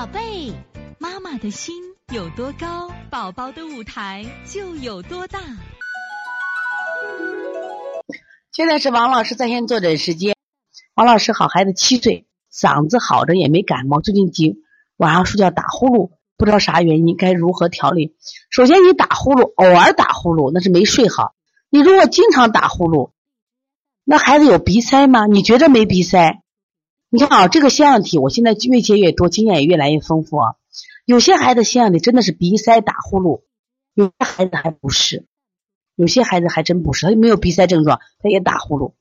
宝贝，妈妈的心有多高，宝宝的舞台就有多大。现在是王老师在线坐诊时间。王老师好，孩子七岁，嗓子好着也没感冒，最近几晚上睡觉打呼噜，不知道啥原因，该如何调理？首先，你打呼噜，偶尔打呼噜那是没睡好。你如果经常打呼噜，那孩子有鼻塞吗？你觉着没鼻塞？你看啊，这个腺样体，我现在越接越多，经验也越来越丰富啊。有些孩子腺样体真的是鼻塞打呼噜，有些孩子还不是，有些孩子还真不是，他没有鼻塞症状，他也打呼噜。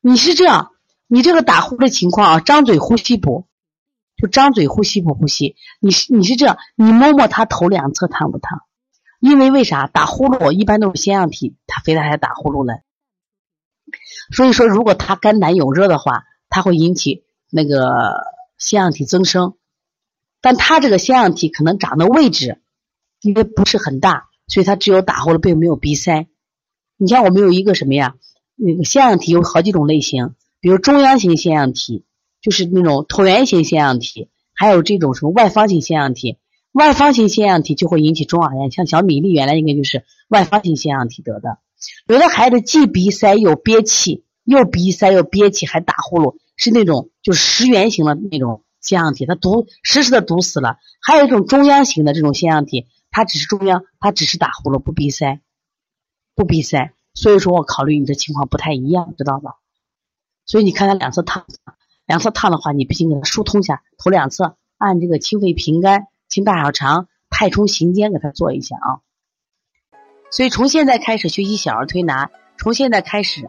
你是这样，你这个打呼的情况啊，张嘴呼吸不？就张嘴呼吸不呼吸？你是你是这样，你摸摸他头两侧烫不烫？因为为啥打呼噜一般都是腺样体，他非得还打呼噜呢？所以说，如果他肝胆有热的话。它会引起那个腺样体增生，但它这个腺样体可能长的位置因为不是很大，所以它只有打呼噜，并没有鼻塞。你像我们有一个什么呀？那个腺样体有好几种类型，比如中央型腺样体，就是那种椭圆形腺样体，还有这种什么外方型腺样体。外方型腺样体就会引起中耳炎，像小米粒原来应该就是外方型腺样体得的。有的孩子既鼻塞又憋气。又鼻塞又憋气还打呼噜，是那种就十圆形的那种腺样体，它堵实时的堵死了。还有一种中央型的这种腺样体，它只是中央，它只是打呼噜不鼻塞，不鼻塞。所以说我考虑你的情况不太一样，知道吧？所以你看他两侧烫，两侧烫的话，你必须给他疏通一下，头两侧按这个清肺平肝、清大小肠、太冲行间给他做一下啊。所以从现在开始学习小儿推拿，从现在开始。